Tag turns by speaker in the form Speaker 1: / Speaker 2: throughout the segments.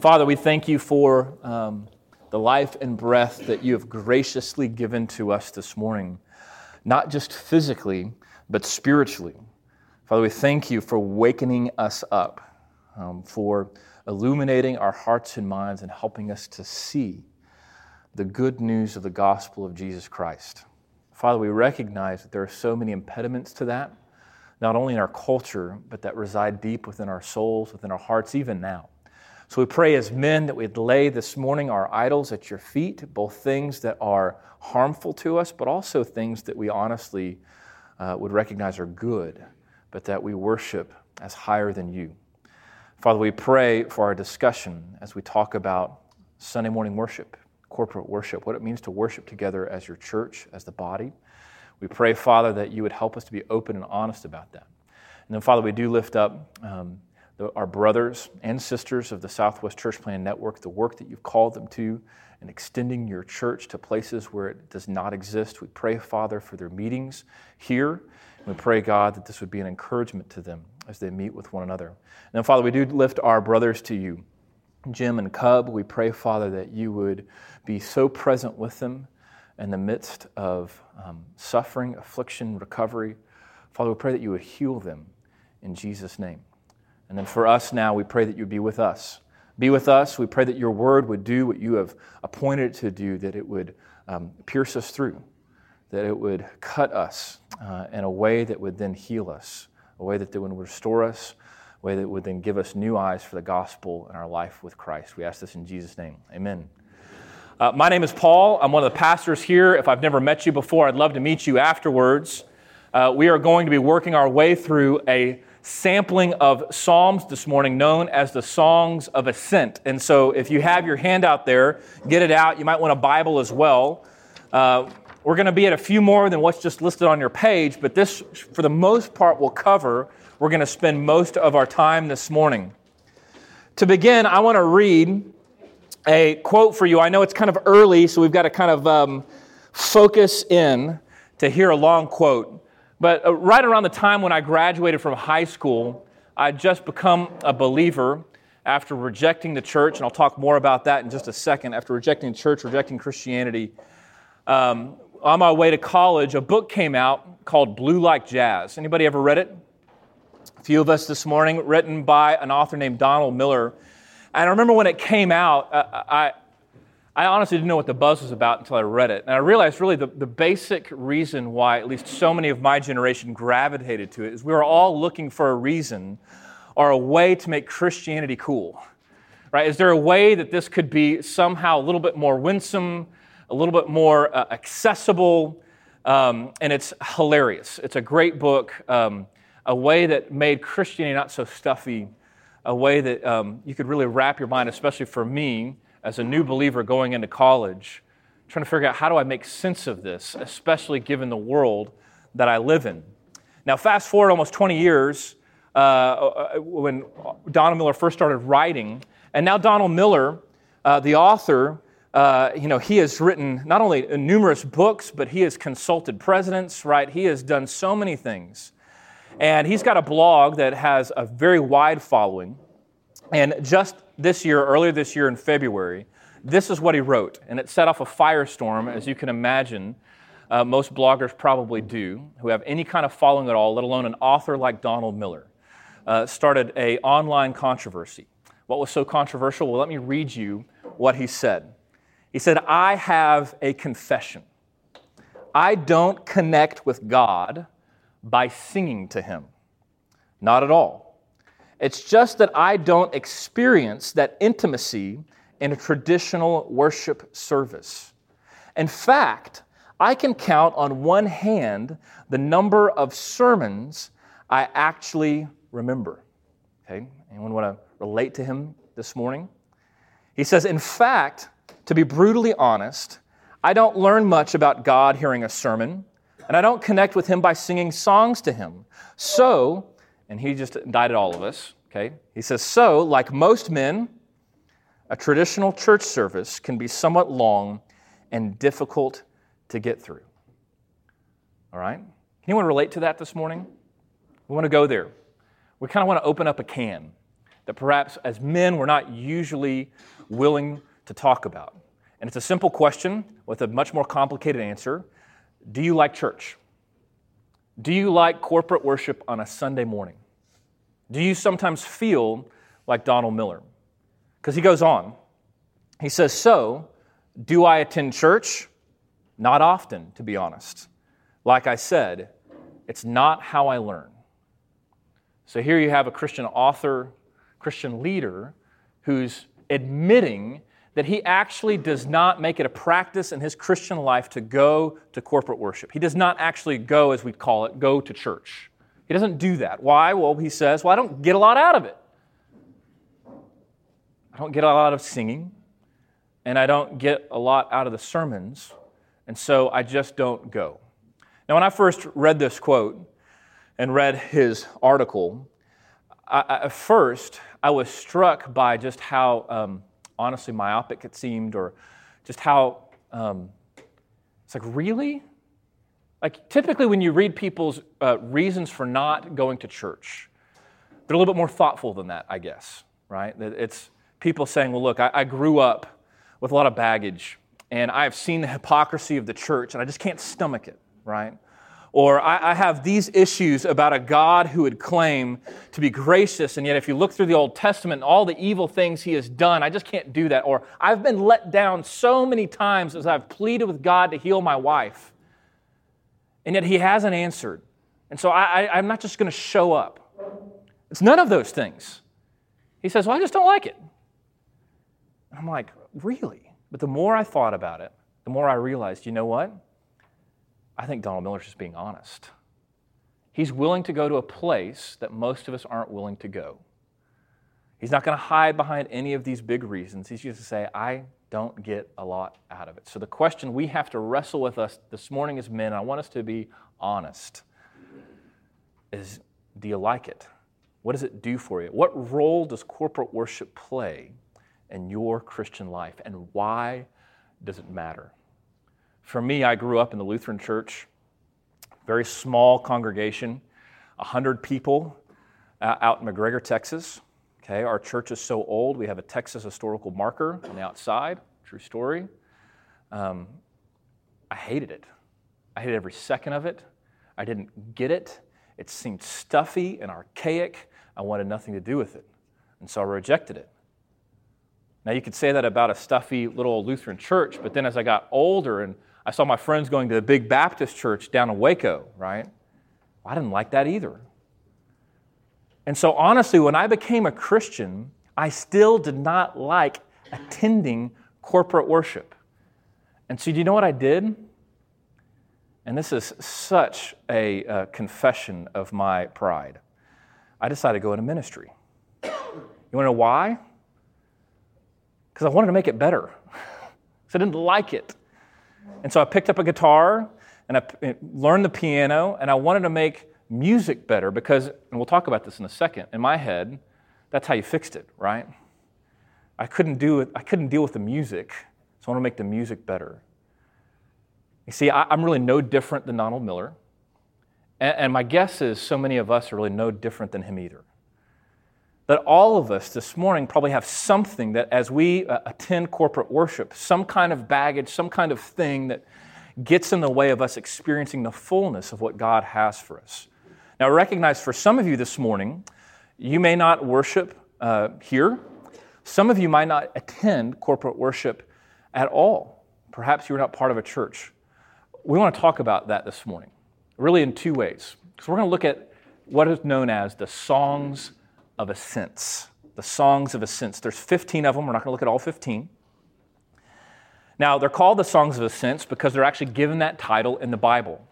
Speaker 1: Father, we thank you for um, the life and breath that you have graciously given to us this morning, not just physically, but spiritually. Father, we thank you for wakening us up, um, for illuminating our hearts and minds and helping us to see the good news of the gospel of Jesus Christ. Father, we recognize that there are so many impediments to that, not only in our culture, but that reside deep within our souls, within our hearts, even now. So we pray as men that we'd lay this morning our idols at your feet, both things that are harmful to us, but also things that we honestly uh, would recognize are good, but that we worship as higher than you. Father, we pray for our discussion as we talk about Sunday morning worship, corporate worship, what it means to worship together as your church, as the body. We pray, Father, that you would help us to be open and honest about that. And then, Father, we do lift up um, the, our brothers and sisters of the Southwest Church Plan Network, the work that you've called them to, and extending your church to places where it does not exist. We pray, Father, for their meetings here. We pray, God, that this would be an encouragement to them as they meet with one another. And then, Father, we do lift our brothers to you, Jim and Cub. We pray, Father, that you would be so present with them in the midst of um, suffering, affliction, recovery. Father, we pray that you would heal them in Jesus' name. And then for us now, we pray that you be with us. Be with us. We pray that your word would do what you have appointed it to do, that it would um, pierce us through, that it would cut us uh, in a way that would then heal us a way that would restore us, a way that would then give us new eyes for the gospel and our life with Christ. We ask this in Jesus' name. Amen. Uh, my name is Paul. I'm one of the pastors here. If I've never met you before, I'd love to meet you afterwards. Uh, we are going to be working our way through a sampling of Psalms this morning known as the Songs of Ascent. And so if you have your hand out there, get it out. You might want a Bible as well. Uh, we're going to be at a few more than what's just listed on your page, but this, for the most part, will cover. We're going to spend most of our time this morning. To begin, I want to read a quote for you. I know it's kind of early, so we've got to kind of um, focus in to hear a long quote. But uh, right around the time when I graduated from high school, I'd just become a believer after rejecting the church, and I'll talk more about that in just a second. After rejecting the church, rejecting Christianity, um, on my way to college, a book came out called Blue Like Jazz. Anybody ever read it? A few of us this morning, written by an author named Donald Miller. And I remember when it came out, uh, I, I honestly didn't know what the buzz was about until I read it. And I realized really the, the basic reason why at least so many of my generation gravitated to it is we were all looking for a reason or a way to make Christianity cool. Right? Is there a way that this could be somehow a little bit more winsome, a little bit more uh, accessible, um, and it's hilarious. It's a great book, um, a way that made Christianity not so stuffy, a way that um, you could really wrap your mind, especially for me as a new believer going into college, trying to figure out how do I make sense of this, especially given the world that I live in. Now, fast forward almost 20 years uh, uh when Donald Miller first started writing, and now Donald Miller, uh, the author, uh, you know, he has written not only numerous books, but he has consulted presidents, right? He has done so many things. And he's got a blog that has a very wide following. And just this year, earlier this year in February, this is what he wrote. And it set off a firestorm, as you can imagine. Uh, most bloggers probably do, who have any kind of following at all, let alone an author like Donald Miller. Uh, started a online controversy. What was so controversial? Well, let me read you what he said. He said, I have a confession. I don't connect with God by singing to Him. Not at all. It's just that I don't experience that intimacy in a traditional worship service. In fact, I can count on one hand the number of sermons I actually remember. Okay, anyone want to relate to him this morning? He says, In fact, to be brutally honest, I don't learn much about God hearing a sermon, and I don't connect with Him by singing songs to Him. So, and he just indicted all of us, okay? He says, So, like most men, a traditional church service can be somewhat long and difficult to get through. All right? Anyone relate to that this morning? We want to go there. We kind of want to open up a can that perhaps as men we're not usually willing to talk about. And it's a simple question with a much more complicated answer Do you like church? Do you like corporate worship on a Sunday morning? Do you sometimes feel like Donald Miller? Because he goes on. He says, So, do I attend church? Not often, to be honest. Like I said, it's not how I learn. So here you have a Christian author, Christian leader, who's admitting that he actually does not make it a practice in his Christian life to go to corporate worship. He does not actually go, as we call it, go to church. He doesn't do that. Why? Well, he says, Well, I don't get a lot out of it. I don't get a lot of singing, and I don't get a lot out of the sermons, and so I just don't go. Now, when I first read this quote and read his article, I, at first I was struck by just how um, honestly myopic it seemed, or just how um, it's like, really? Like, typically, when you read people's uh, reasons for not going to church, they're a little bit more thoughtful than that, I guess, right? It's people saying, well, look, I, I grew up with a lot of baggage, and I have seen the hypocrisy of the church, and I just can't stomach it, right? Or I, I, have these issues about a God who would claim to be gracious, and yet if you look through the Old Testament and all the evil things he has done, I just can't do that. Or I've been let down so many times as I've pleaded with God to heal my wife and yet he hasn't answered. And so I, I, I'm not just going to show up. It's none of those things. He says, Well, I just don't like it. And I'm like, Really? But the more I thought about it, the more I realized, you know what? I think Donald Miller's just being honest. He's willing to go to a place that most of us aren't willing to go. He's not going to hide behind any of these big reasons. He's just to say, I don't get a lot out of it. So the question we have to wrestle with us this morning as men, I want us to be honest, is do you like it? What does it do for you? What role does corporate worship play in your Christian life, and why does it matter? For me, I grew up in the Lutheran church, very small congregation, 100 people uh, out in McGregor, Texas. Okay, our church is so old, we have a Texas historical marker on the outside. True story. Um, I hated it. I hated every second of it. I didn't get it. It seemed stuffy and archaic. I wanted nothing to do with it. And so I rejected it. Now, you could say that about a stuffy little Lutheran church, but then as I got older and I saw my friends going to the big Baptist church down in Waco, right? I didn't like that either. And so, honestly, when I became a Christian, I still did not like attending corporate worship. And so, do you know what I did? And this is such a uh, confession of my pride. I decided to go into ministry. You want to know why? Because I wanted to make it better. Because I didn't like it. And so I picked up a guitar and I learned the piano, and I wanted to make music better because, and we'll talk about this in a second, in my head, that's how you fixed it, right? I couldn't do it, I couldn't deal with the music, so I want to make the music better. You see, I, am really no different than Donald Miller. And, and my guess is so many of us are really no different than him either. That all of us this morning probably have something that as we uh, attend corporate worship, some kind of baggage, some kind of thing that gets in the way of us experiencing the fullness of what God has for us. Now, recognize for some of you this morning, you may not worship uh, here. Some of you might not attend corporate worship at all. Perhaps you're not part of a church. We want to talk about that this morning, really in two ways. So, we're going to look at what is known as the songs of ascents. The songs of ascents. There's 15 of them. We're not going to look at all 15. Now, they're called the songs of ascents because they're actually given that title in the Bible.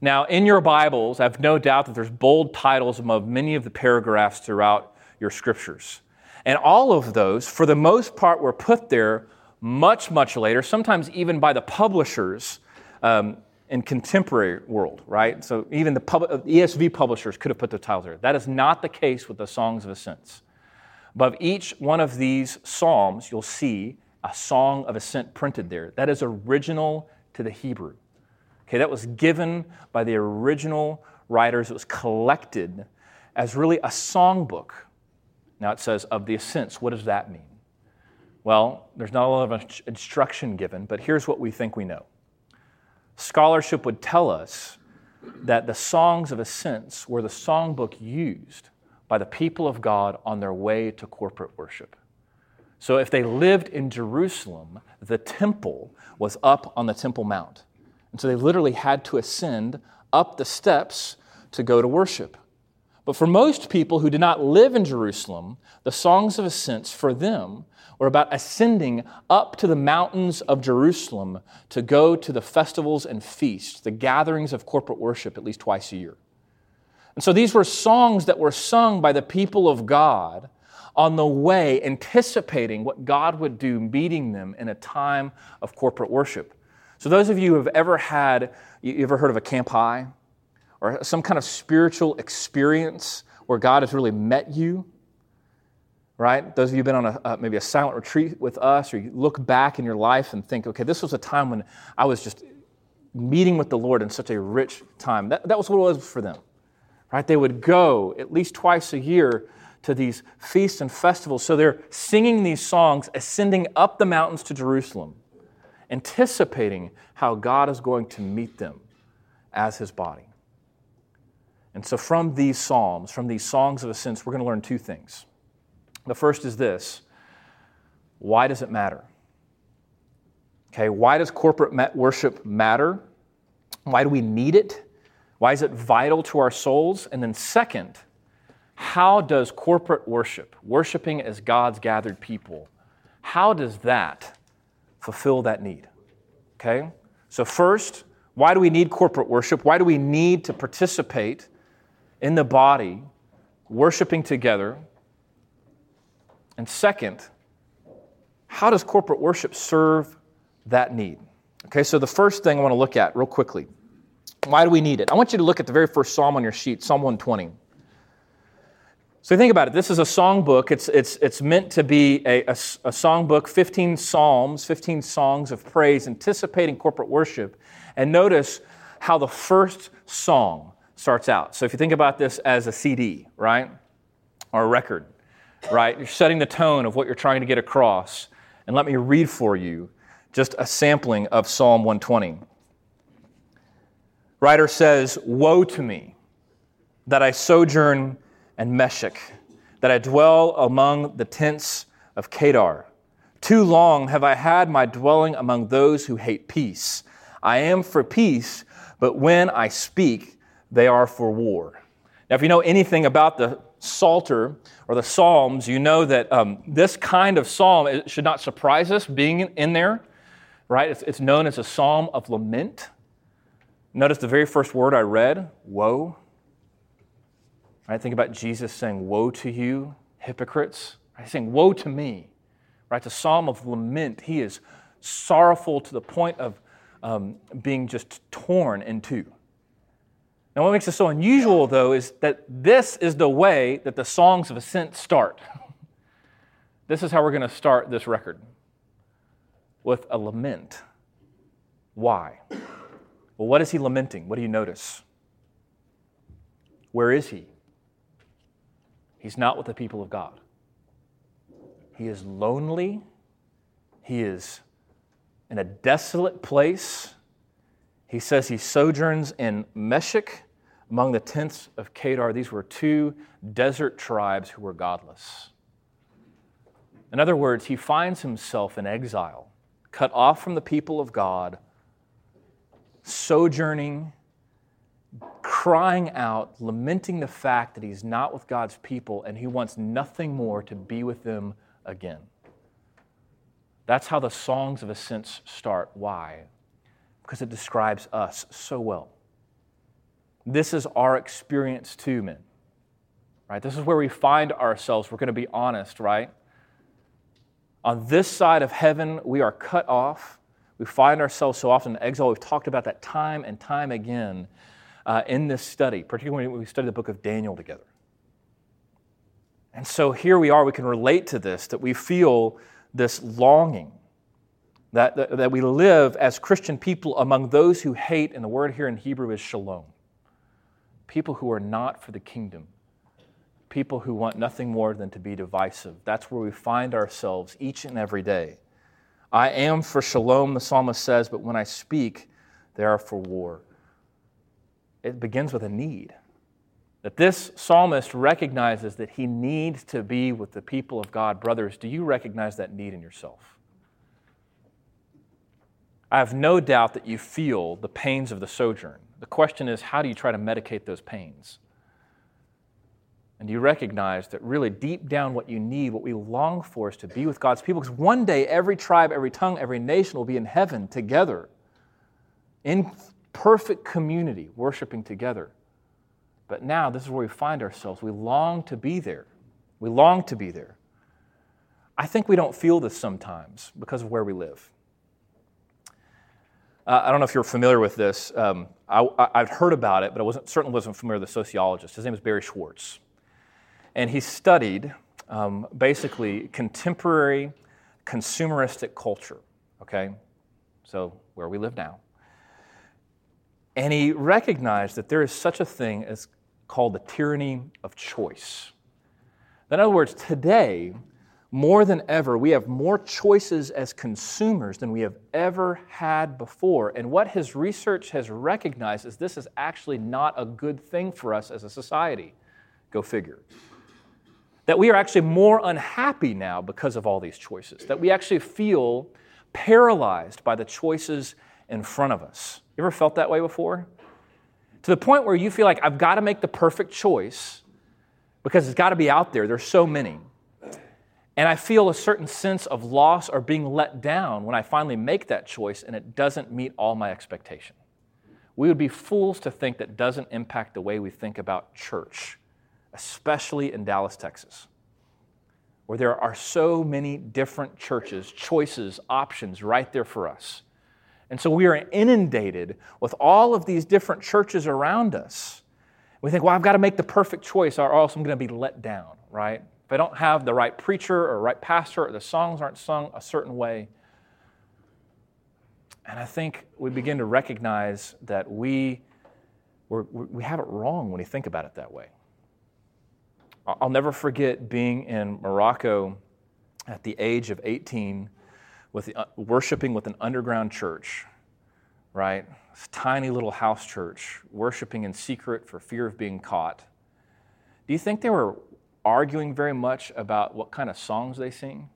Speaker 1: Now, in your Bibles, I have no doubt that there's bold titles of many of the paragraphs throughout your scriptures. And all of those, for the most part, were put there much, much later, sometimes even by the publishers um, in contemporary world, right? So even the pub- ESV publishers could have put the titles there. That is not the case with the Songs of Ascents. Above each one of these psalms, you'll see a song of ascent printed there. That is original to the Hebrew. Okay, that was given by the original writers. It was collected as really a songbook. Now it says of the ascents. What does that mean? Well, there's not a lot of instruction given, but here's what we think we know. Scholarship would tell us that the songs of ascents were the songbook used by the people of God on their way to corporate worship. So if they lived in Jerusalem, the temple was up on the Temple Mount. And so they literally had to ascend up the steps to go to worship. But for most people who did not live in Jerusalem, the songs of ascents for them were about ascending up to the mountains of Jerusalem to go to the festivals and feasts, the gatherings of corporate worship at least twice a year. And so these were songs that were sung by the people of God on the way, anticipating what God would do, meeting them in a time of corporate worship. So, those of you who have ever had, you ever heard of a camp high or some kind of spiritual experience where God has really met you? Right? Those of you who've been on a, maybe a silent retreat with us, or you look back in your life and think, okay, this was a time when I was just meeting with the Lord in such a rich time. That, that was what it was for them. Right? They would go at least twice a year to these feasts and festivals. So they're singing these songs, ascending up the mountains to Jerusalem, anticipating how God is going to meet them as his body. And so, from these Psalms, from these songs of ascents, we're going to learn two things. The first is this why does it matter? Okay, why does corporate worship matter? Why do we need it? Why is it vital to our souls? And then, second, how does corporate worship, worshiping as God's gathered people, how does that fulfill that need? Okay? So, first, why do we need corporate worship? Why do we need to participate in the body, worshiping together? And second, how does corporate worship serve that need? Okay, so the first thing I want to look at real quickly why do we need it? I want you to look at the very first psalm on your sheet, Psalm 120. So think about it. This is a songbook. It's, it's, it's meant to be a, a, a songbook, 15 psalms, 15 songs of praise, anticipating corporate worship. And notice how the first song starts out. So if you think about this as a CD, right? Or a record, right? You're setting the tone of what you're trying to get across. And let me read for you just a sampling of Psalm 120. Writer says, Woe to me that I sojourn in Meshech, that I dwell among the tents of Kedar. Too long have I had my dwelling among those who hate peace. I am for peace, but when I speak, they are for war. Now, if you know anything about the Psalter or the Psalms, you know that um, this kind of psalm should not surprise us being in there, right? It's, it's known as a psalm of lament. Notice the very first word I read woe. Right? Think about Jesus saying, Woe to you, hypocrites. Right? He's saying, Woe to me. Right? It's a psalm of lament. He is sorrowful to the point of um, being just torn in two. Now, what makes this so unusual, though, is that this is the way that the songs of ascent start. this is how we're going to start this record with a lament. Why? Well, what is he lamenting? What do you notice? Where is he? He's not with the people of God. He is lonely. He is in a desolate place. He says he sojourns in Meshech among the tents of Kedar. These were two desert tribes who were godless. In other words, he finds himself in exile, cut off from the people of God, sojourning crying out, lamenting the fact that he's not with God's people and he wants nothing more to be with them again. That's how the songs of ascents start. Why? Because it describes us so well. This is our experience too, men. Right? This is where we find ourselves. We're going to be honest, right? On this side of heaven, we are cut off. We find ourselves so often in exile. We've talked about that time and time again uh, in this study, particularly when we study the book of Daniel together. And so here we are, we can relate to this, that we feel this longing, that, that, that we live as Christian people among those who hate, and the word here in Hebrew is shalom. People who are not for the kingdom, people who want nothing more than to be divisive. That's where we find ourselves each and every day. I am for shalom, the psalmist says, but when I speak, they are for war. It begins with a need. That this psalmist recognizes that he needs to be with the people of God. Brothers, do you recognize that need in yourself? I have no doubt that you feel the pains of the sojourn. The question is, how do you try to medicate those pains? And do you recognize that really deep down, what you need, what we long for, is to be with God's people. Because one day, every tribe, every tongue, every nation will be in heaven together, in perfect community, worshiping together. But now, this is where we find ourselves. We long to be there. We long to be there. I think we don't feel this sometimes because of where we live. Uh, I don't know if you're familiar with this. Um, I, have heard about it, but I wasn't, certainly wasn't familiar with the sociologist. His name is Barry Schwartz. And he studied um, basically contemporary consumeristic culture, okay? So, where we live now. And he recognized that there is such a thing as called the tyranny of choice. In other words, today, more than ever, we have more choices as consumers than we have ever had before. And what his research has recognized is this is actually not a good thing for us as a society. Go figure that we are actually more unhappy now because of all these choices, that we actually feel paralyzed by the choices in front of us. You ever felt that way before? To the point where you feel like, I've got to make the perfect choice because it's got to be out there. There's so many. And I feel a certain sense of loss or being let down when I finally make that choice and it doesn't meet all my expectation. We would be fools to think that doesn't impact the way we think about church especially in Dallas, Texas, where there are so many different churches, choices, options right there for us. And so we are inundated with all of these different churches around us. We think, well, I've got to make the perfect choice or else I'm going to be let down, right? I don't have the right preacher or right pastor or the songs aren't sung a certain way. And I think we begin to recognize that we, we have it wrong when we think about it that way. I'll never forget being in Morocco at the age of 18 with the, uh, worshiping with an underground church, right? This tiny little house church, worshiping in secret for fear of being caught. Do you think they were arguing very much about what kind of songs they sing?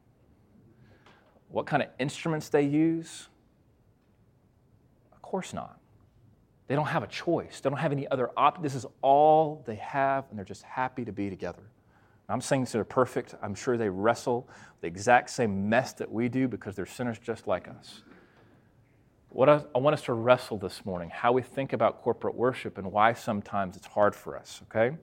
Speaker 1: What kind of instruments they use? Of course not. They don't have a choice. They don't have any other option. This is all they have, and they're just happy to be together. I'm saying they're perfect. I'm sure they wrestle the exact same mess that we do because they're sinners just like us. What I, I want us to wrestle this morning, how we think about corporate worship and why sometimes it's hard for us, okay?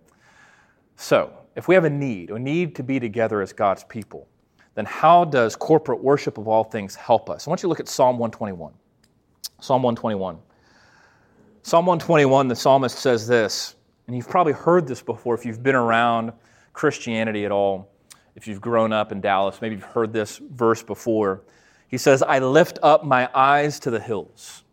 Speaker 1: So, if we have a need, a need to be together as God's people, then how does corporate worship of all things help us? I want you to look at Psalm 121. Psalm 121. Psalm 121, the psalmist says this, and you've probably heard this before if you've been around Christianity at all. If you've grown up in Dallas, maybe you've heard this verse before. He says, I lift up my eyes to the hills.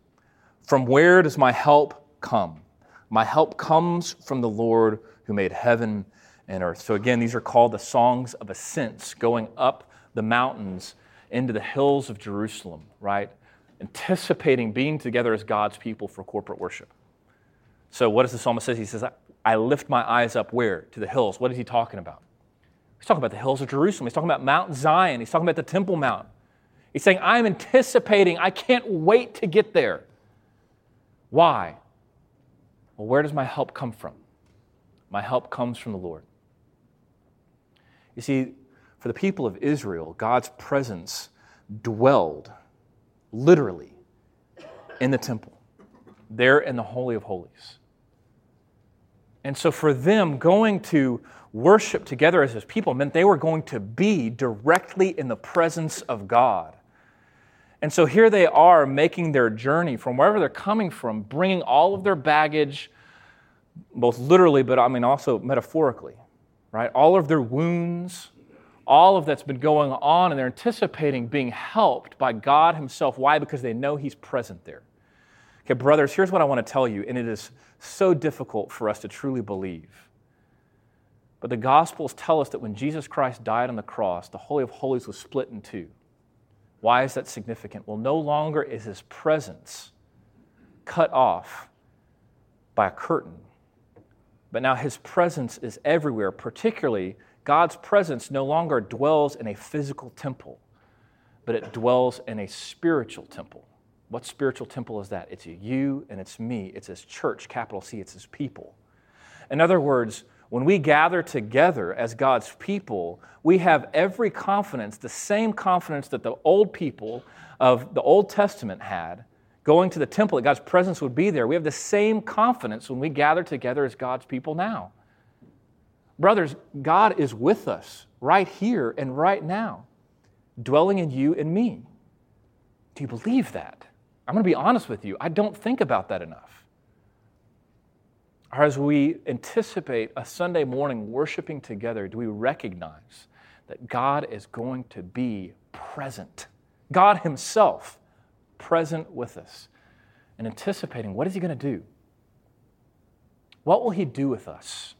Speaker 1: From where does my help come? My help comes from the Lord who made heaven and earth. So, again, these are called the songs of ascents, going up the mountains into the hills of Jerusalem, right? anticipating being together as God's people for corporate worship. So, what does the psalmist say? He says, I lift my eyes up where? To the hills. What is he talking about? He's talking about the hills of Jerusalem. He's talking about Mount Zion. He's talking about the Temple Mount. He's saying, I'm anticipating, I can't wait to get there. Why? Well, where does my help come from? My help comes from the Lord. You see, for the people of Israel, God's presence dwelled literally in the temple, there in the Holy of Holies. And so for them, going to worship together as his people meant they were going to be directly in the presence of God. And so here they are making their journey from wherever they're coming from, bringing all of their baggage, both literally, but I mean also metaphorically, right? All of their wounds, all of that's been going on, and they're anticipating being helped by God Himself. Why? Because they know He's present there. Okay, brothers, here's what I want to tell you, and it is so difficult for us to truly believe. But the Gospels tell us that when Jesus Christ died on the cross, the Holy of Holies was split in two. Why is that significant? Well, no longer is his presence cut off by a curtain, but now his presence is everywhere. Particularly, God's presence no longer dwells in a physical temple, but it dwells in a spiritual temple. What spiritual temple is that? It's you and it's me. It's his church, capital C, it's his people. In other words, when we gather together as God's people, we have every confidence, the same confidence that the old people of the Old Testament had, going to the temple, that God's presence would be there. We have the same confidence when we gather together as God's people now. Brothers, God is with us right here and right now, dwelling in you and me. Do you believe that? I'm going to be honest with you. I don't think about that enough or as we anticipate a Sunday morning worshiping together, do we recognize that God is going to be present? God Himself present with us and anticipating what is He going to do? What will He do with us?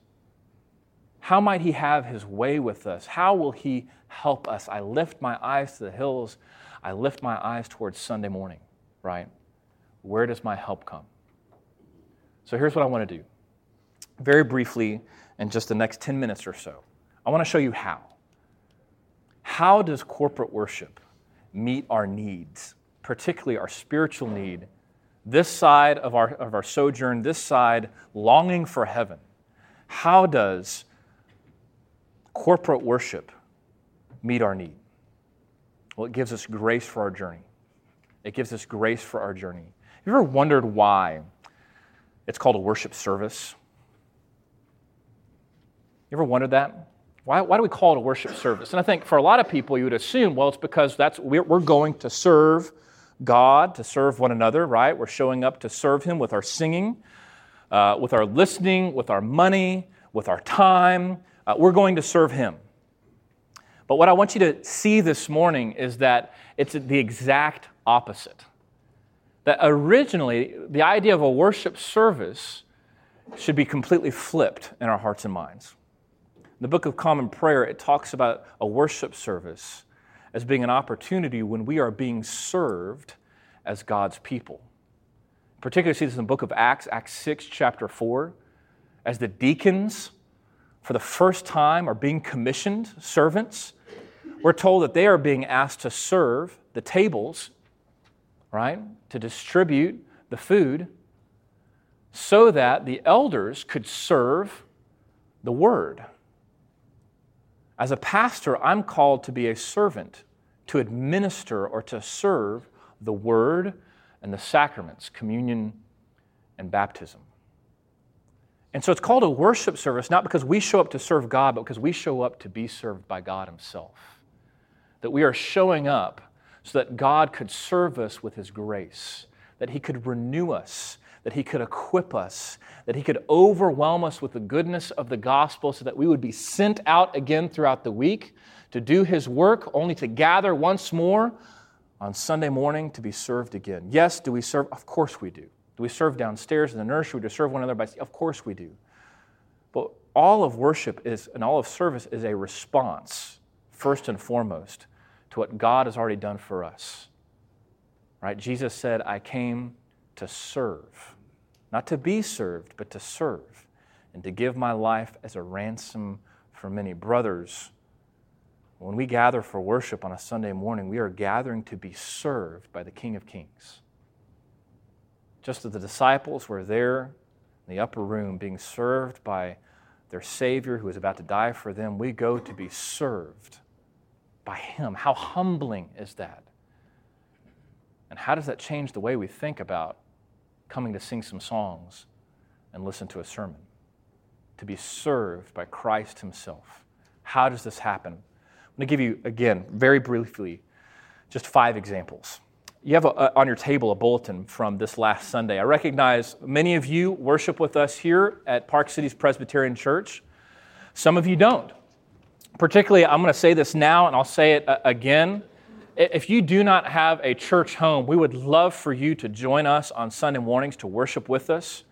Speaker 1: How might He have His way with us? How will He help us? I lift my eyes to the hills. I lift my eyes towards Sunday morning, right? Where does my help come? So here's what I want to do very briefly in just the next 10 minutes or so. I want to show you how. How does corporate worship meet our needs, particularly our spiritual need, this side of our, of our sojourn, this side longing for heaven? How does corporate worship meet our need? Well, it gives us grace for our journey. It gives us grace for our journey. Have you ever wondered why it's called a worship service? You ever wondered that? Why, why do we call it a worship service? And I think for a lot of people, you would assume, well, it's because that's we're, we're going to serve God, to serve one another, right? We're showing up to serve Him with our singing, uh, with our listening, with our money, with our time. Uh, we're going to serve Him. But what I want you to see this morning is that it's the exact opposite. That originally, the idea of a worship service should be completely flipped in our hearts and minds the Book of Common Prayer, it talks about a worship service as being an opportunity when we are being served as God's people. Particularly see this in the book of Acts, Acts 6, chapter 4, as the deacons, for the first time, are being commissioned servants. We're told that they are being asked to serve the tables, right? To distribute the food so that the elders could serve the word. As a pastor, I'm called to be a servant, to administer or to serve the word and the sacraments, communion and baptism. And so it's called a worship service, not because we show up to serve God, but because we show up to be served by God Himself. That we are showing up so that God could serve us with His grace, that He could renew us, that He could equip us, that He could overwhelm us with the goodness of the gospel so that we would be sent out again throughout the week to do His work, only to gather once more on Sunday morning to be served again. Yes, do we serve? Of course we do. Do we serve downstairs in the nursery? Do we serve one another by? Of course we do. But all of worship is, and all of service is a response, first and foremost, to what God has already done for us. Right? Jesus said, I came to serve, not to be served, but to serve, and to give my life as a ransom for many. Brothers, when we gather for worship on a Sunday morning, we are gathering to be served by the King of Kings. Just as the disciples were there in the upper room being served by their Savior who is about to die for them, we go to be served by Him. How humbling is that? And how does that change the way we think about coming to sing some songs and listen to a sermon, to be served by Christ Himself. How does this happen? I'm going to give you, again, very briefly, just five examples. You have a, a, on your table a bulletin from this last Sunday. I recognize many of you worship with us here at Park Cities Presbyterian Church. Some of you don't. Particularly, I'm going to say this now and I'll say it uh, again. If you do not have a church home, we would love for you to join us on Sunday mornings to worship with us.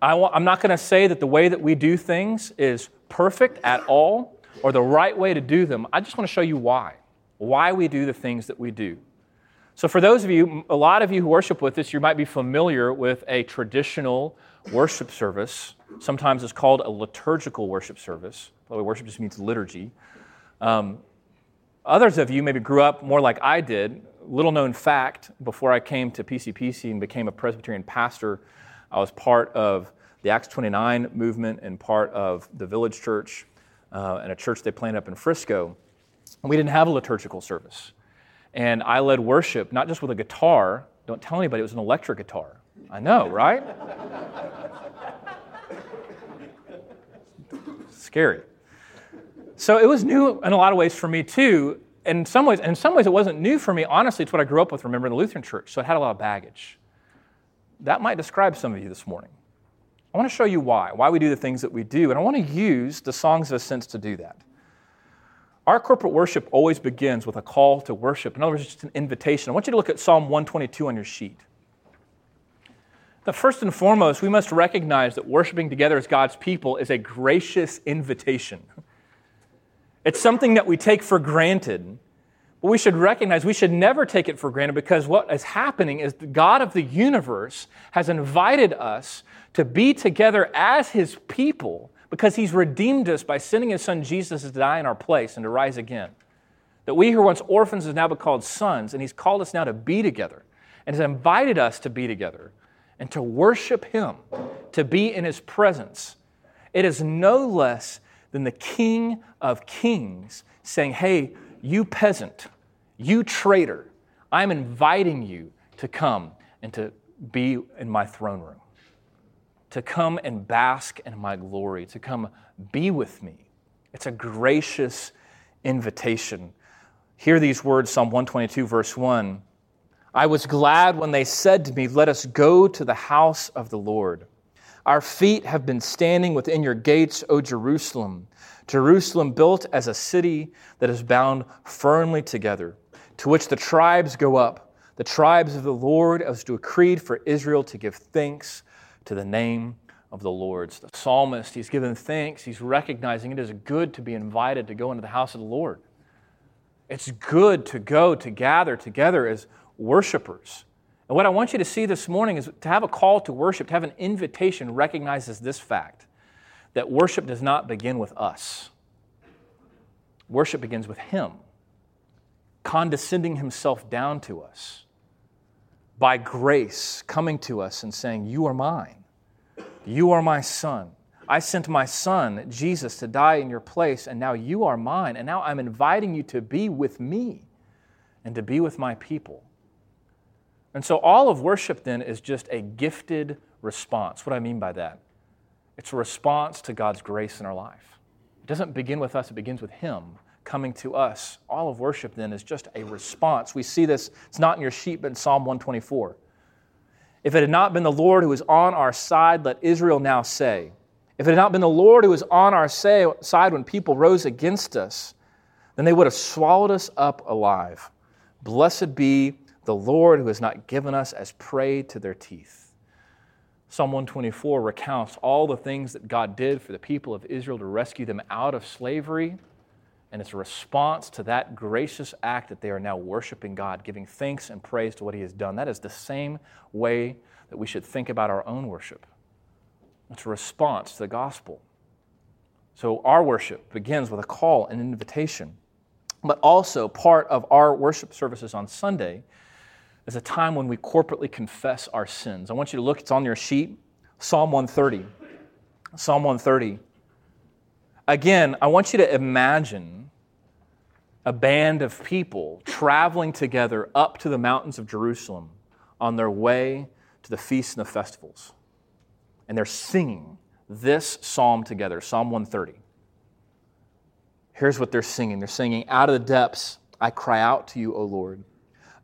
Speaker 1: I am not going to say that the way that we do things is perfect at all or the right way to do them. I just want to show you why. Why we do the things that we do. So, for those of you, a lot of you who worship with us, you might be familiar with a traditional worship service. Sometimes it's called a liturgical worship service. By the way, worship just means liturgy. Um, others of you maybe grew up more like I did. Little known fact before I came to PCPC and became a Presbyterian pastor, I was part of the Acts 29 movement and part of the Village Church uh, and a church they planted up in Frisco. We didn't have a liturgical service. And I led worship, not just with a guitar. Don't tell anybody it was an electric guitar. I know, right? Scary. So it was new in a lot of ways for me too. In some ways, in some ways, it wasn't new for me. Honestly, it's what I grew up with. Remember the Lutheran Church, so it had a lot of baggage. That might describe some of you this morning. I want to show you why, why we do the things that we do, and I want to use the songs of ascents to do that. Our corporate worship always begins with a call to worship. In other words, it's just an invitation. I want you to look at Psalm 122 on your sheet. The first and foremost, we must recognize that worshiping together as God's people is a gracious invitation. It's something that we take for granted, but we should recognize we should never take it for granted because what is happening is the God of the universe has invited us to be together as his people because he's redeemed us by sending his son Jesus to die in our place and to rise again. That we who were once orphans have now been called sons, and he's called us now to be together and has invited us to be together and to worship him, to be in his presence. It is no less than the King of Kings saying, Hey, you peasant, you traitor, I'm inviting you to come and to be in my throne room to come and bask in my glory, to come be with me. It's a gracious invitation. Hear these words, Psalm 122, verse 1. I was glad when they said to me, Let us go to the house of the Lord. Our feet have been standing within your gates, O Jerusalem. Jerusalem built as a city that is bound firmly together, to which the tribes go up, the tribes of the Lord, as decreed for Israel to give thanks to the name of the Lord. The psalmist, he's given thanks. He's recognizing it is good to be invited to go into the house of the Lord. It's good to go to gather together as worshipers. And what I want you to see this morning is to have a call to worship, to have an invitation, recognizes this fact that worship does not begin with us. Worship begins with Him, condescending Himself down to us by grace coming to us and saying, You are mine. You are my son. I sent my son, Jesus, to die in your place, and now you are mine. And now I'm inviting you to be with me and to be with my people. And so all of worship then is just a gifted response. What do I mean by that? It's a response to God's grace in our life. It doesn't begin with us, it begins with Him coming to us. All of worship then is just a response. We see this, it's not in your sheet, but in Psalm 124. If it had not been the Lord who was on our side, let Israel now say. If it had not been the Lord who was on our side when people rose against us, then they would have swallowed us up alive. Blessed be the Lord who has not given us as prey to their teeth. Psalm 124 recounts all the things that God did for the people of Israel to rescue them out of slavery and it's a response to that gracious act that they are now worshiping God, giving thanks and praise to what He has done. That is the same way that we should think about our own worship. It's a response to the gospel. So our worship begins with a call and invitation. But also, part of our worship services on Sunday is a time when we corporately confess our sins. I want you to look, it's on your sheet, Psalm 130. Psalm 130. Again, I want you to imagine a band of people traveling together up to the mountains of Jerusalem on their way to the feasts and the festivals. And they're singing this psalm together, Psalm 130. Here's what they're singing they're singing, Out of the depths, I cry out to you, O Lord.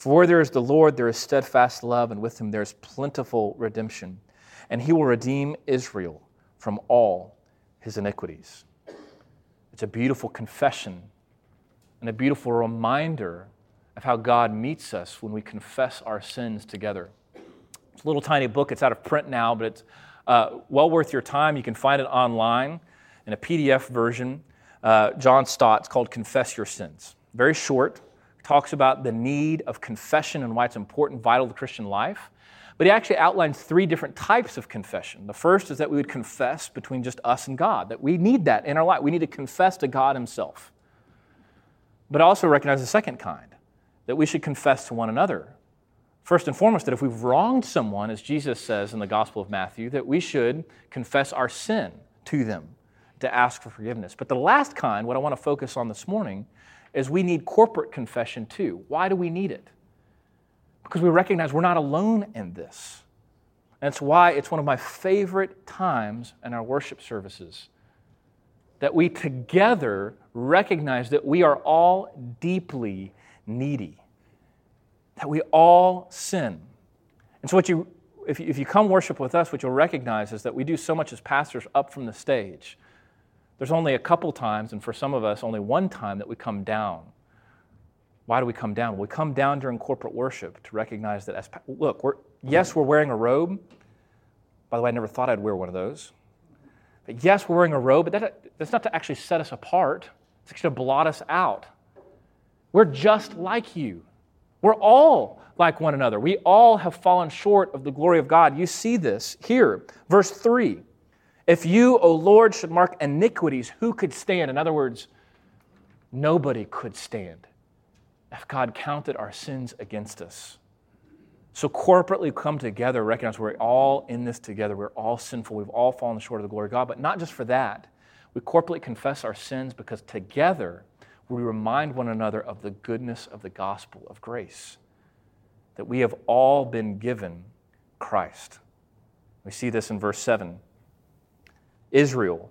Speaker 1: For where there is the Lord, there is steadfast love, and with him there is plentiful redemption. And he will redeem Israel from all his iniquities. It's a beautiful confession and a beautiful reminder of how God meets us when we confess our sins together. It's a little tiny book. It's out of print now, but it's uh, well worth your time. You can find it online in a PDF version. Uh, John Stott, it's called Confess Your Sins. Very short, talks about the need of confession and why it's important, vital to Christian life. But he actually outlines three different types of confession. The first is that we would confess between just us and God, that we need that in our life. We need to confess to God Himself. But also recognize the second kind, that we should confess to one another. First and foremost, that if we've wronged someone, as Jesus says in the Gospel of Matthew, that we should confess our sin to them, to ask for forgiveness. But the last kind, what I want to focus on this morning, is we need corporate confession too. Why do we need it? because we recognize we're not alone in this. It's why it's one of my favorite times in our worship services that we together recognize that we are all deeply needy, that we all sin. And so, what you, if, you, if you come worship with us, what you'll recognize is that we do so much as pastors up from the stage. There's only a couple times, and for some of us, only one time that we come down why do we come down? We come down during corporate worship to recognize that as look, we're, yes, we're wearing a robe. By the way, I never thought I'd wear one of those. But yes, we're wearing a robe, but that, that's not to actually set us apart. It's actually to blot us out. We're just like you. We're all like one another. We all have fallen short of the glory of God. You see this here. Verse 3 If you, O Lord, should mark iniquities, who could stand? In other words, nobody could stand if God counted our sins against us. So, corporately come together, recognize we're all in this together. We're all sinful. We've all fallen short of the glory of God. But not just for that, we corporately confess our sins because together we remind one another of the goodness of the gospel of grace, that we have all been given Christ. We see this in verse 7. Israel,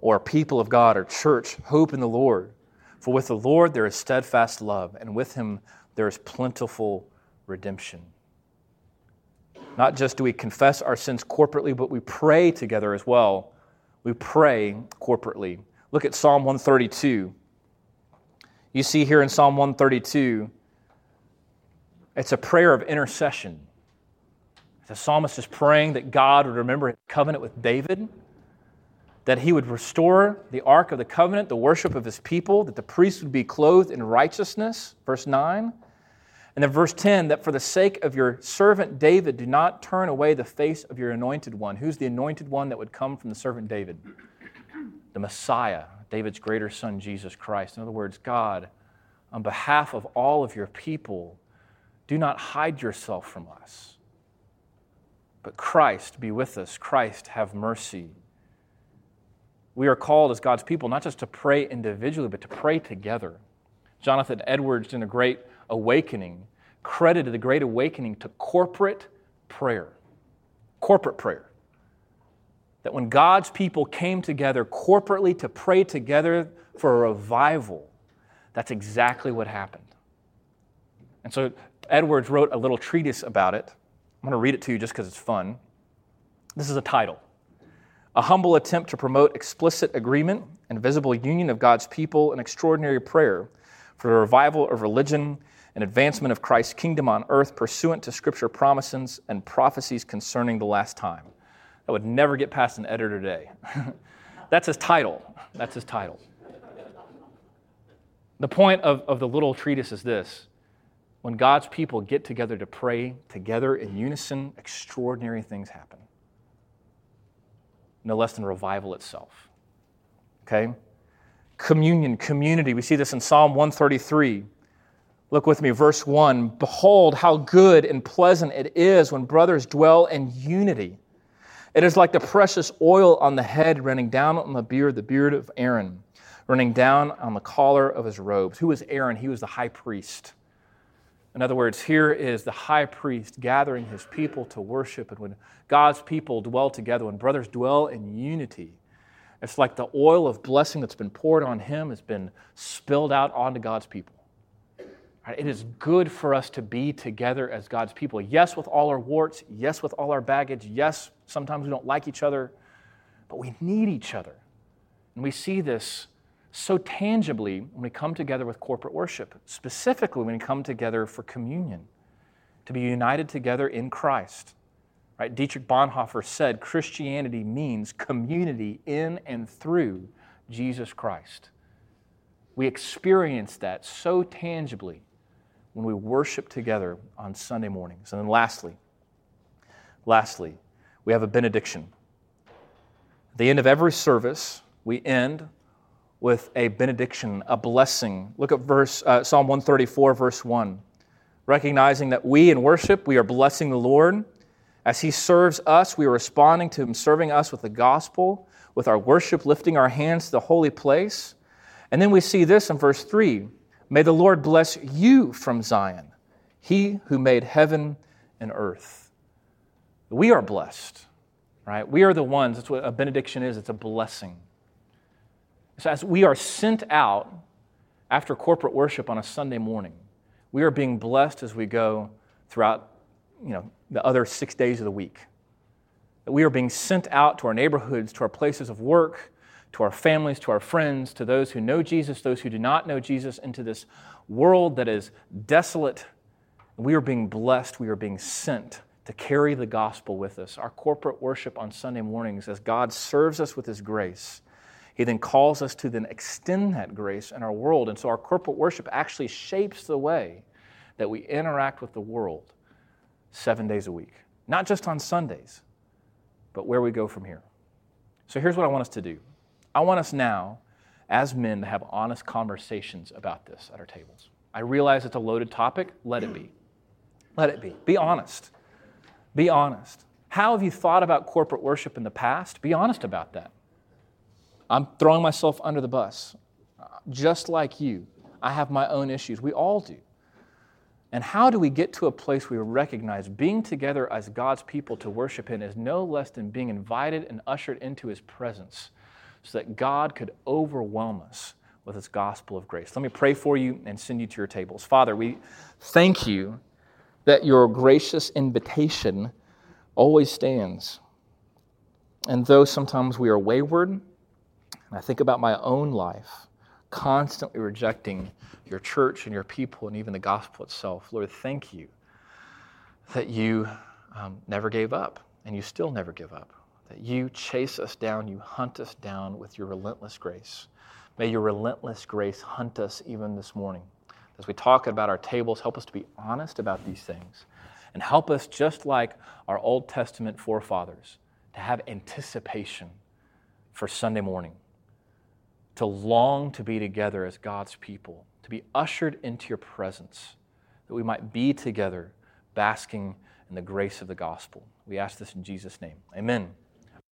Speaker 1: or people of God, or church, hope in the Lord. For with the Lord there is steadfast love, and with him there is plentiful redemption. Not just do we confess our sins corporately, but we pray together as well. We pray corporately. Look at Psalm 132. You see here in Psalm 132, it's a prayer of intercession. The psalmist is praying that God would remember his covenant with David that he would restore the ark of the covenant, the worship of his people, that the priests would be clothed in righteousness, verse 9. And then verse 10, that for the sake of your servant David, do not turn away the face of your anointed one. Who's the anointed one that would come from the servant David? The Messiah, David's greater son, Jesus Christ. In other words, God, on behalf of all of your people, do not hide yourself from us. But Christ be with us. Christ have mercy we are called as God's people not just to pray individually, but to pray together. Jonathan Edwards, in a great awakening, credited the great awakening to corporate prayer. Corporate prayer. That when God's people came together corporately to pray together for a revival, that's exactly what happened. And so Edwards wrote a little treatise about it. I'm going to read it to you just because it's fun. This is a title a humble attempt to promote explicit agreement and visible union of God's people, and extraordinary prayer for the revival of religion and advancement of Christ's kingdom on earth pursuant to Scripture promises and prophecies concerning the last time. That would never get past an editor today. That's his title. That's his title. The point of, of the little treatise is this when God's people get together to pray together in unison, extraordinary things happen no less than revival itself. Okay? Communion, community. We see this in Psalm 133. Look with me, verse 1. Behold, how good and pleasant it is when brothers dwell in unity. It is like the precious oil on the head running down on the beard, the beard of Aaron, running down on the collar of his robes. Who was Aaron? He was the high priest. In other words, here is the high priest gathering his people to worship. And when God's people dwell together, when brothers dwell in unity, it's like the oil of blessing that's been poured on him has been spilled out onto God's people. It is good for us to be together as God's people. Yes, with all our warts. Yes, with all our baggage. Yes, sometimes we don't like each other, but we need each other. And we see this so tangibly when we come together with corporate worship, specifically when we come together for communion, to be united together in Christ. Right? Dietrich Bonhoeffer said Christianity means community in and through Jesus Christ. We experience that so tangibly when we worship together on Sunday mornings. And then lastly, lastly, we have a benediction. At the end of every service, we end with a benediction, a blessing. Look at verse uh, Psalm 134, verse 1. Recognizing that we in worship, we are blessing the Lord. As He serves us, we are responding to Him serving us with the gospel, with our worship, lifting our hands to the holy place. And then we see this in verse 3 May the Lord bless you from Zion, he who made heaven and earth. We are blessed, right? We are the ones, that's what a benediction is, it's a blessing. So as we are sent out after corporate worship on a Sunday morning, we are being blessed as we go throughout you know, the other six days of the week. That we are being sent out to our neighborhoods, to our places of work, to our families, to our friends, to those who know Jesus, those who do not know Jesus, into this world that is desolate. We are being blessed, we are being sent to carry the gospel with us. Our corporate worship on Sunday mornings, as God serves us with His grace, He then calls us to then extend that grace in our world. And so our corporate worship actually shapes the way that we interact with the world seven days a week, not just on Sundays, but where we go from here. So here's what I want us to do. I want us now, as men, to have honest conversations about this at our tables. I realize it's a loaded topic. Let it be. Let it be. Be honest. Be honest. How have you thought about corporate worship in the past? Be honest about that. I'm throwing myself under the bus. Just like you, I have my own issues. We all do. And how do we get to a place where we recognize being together as God's people to worship Him is no less than being invited and ushered into His presence so that God could overwhelm us with His gospel of grace. Let me pray for you and send you to your tables. Father, we thank you that your gracious invitation always stands. And though sometimes we are wayward, and I think about my own life, constantly rejecting your church and your people and even the gospel itself, Lord, thank you that you um, never gave up and you still never give up that you chase us down, you hunt us down with your relentless grace. May your relentless grace hunt us even this morning. As we talk about our tables, help us to be honest about these things and help us, just like our Old Testament forefathers, to have anticipation for Sunday morning, to long to be together as God's people, to be ushered into your presence, that we might be together basking in the grace of the gospel. We ask this in Jesus' name. Amen.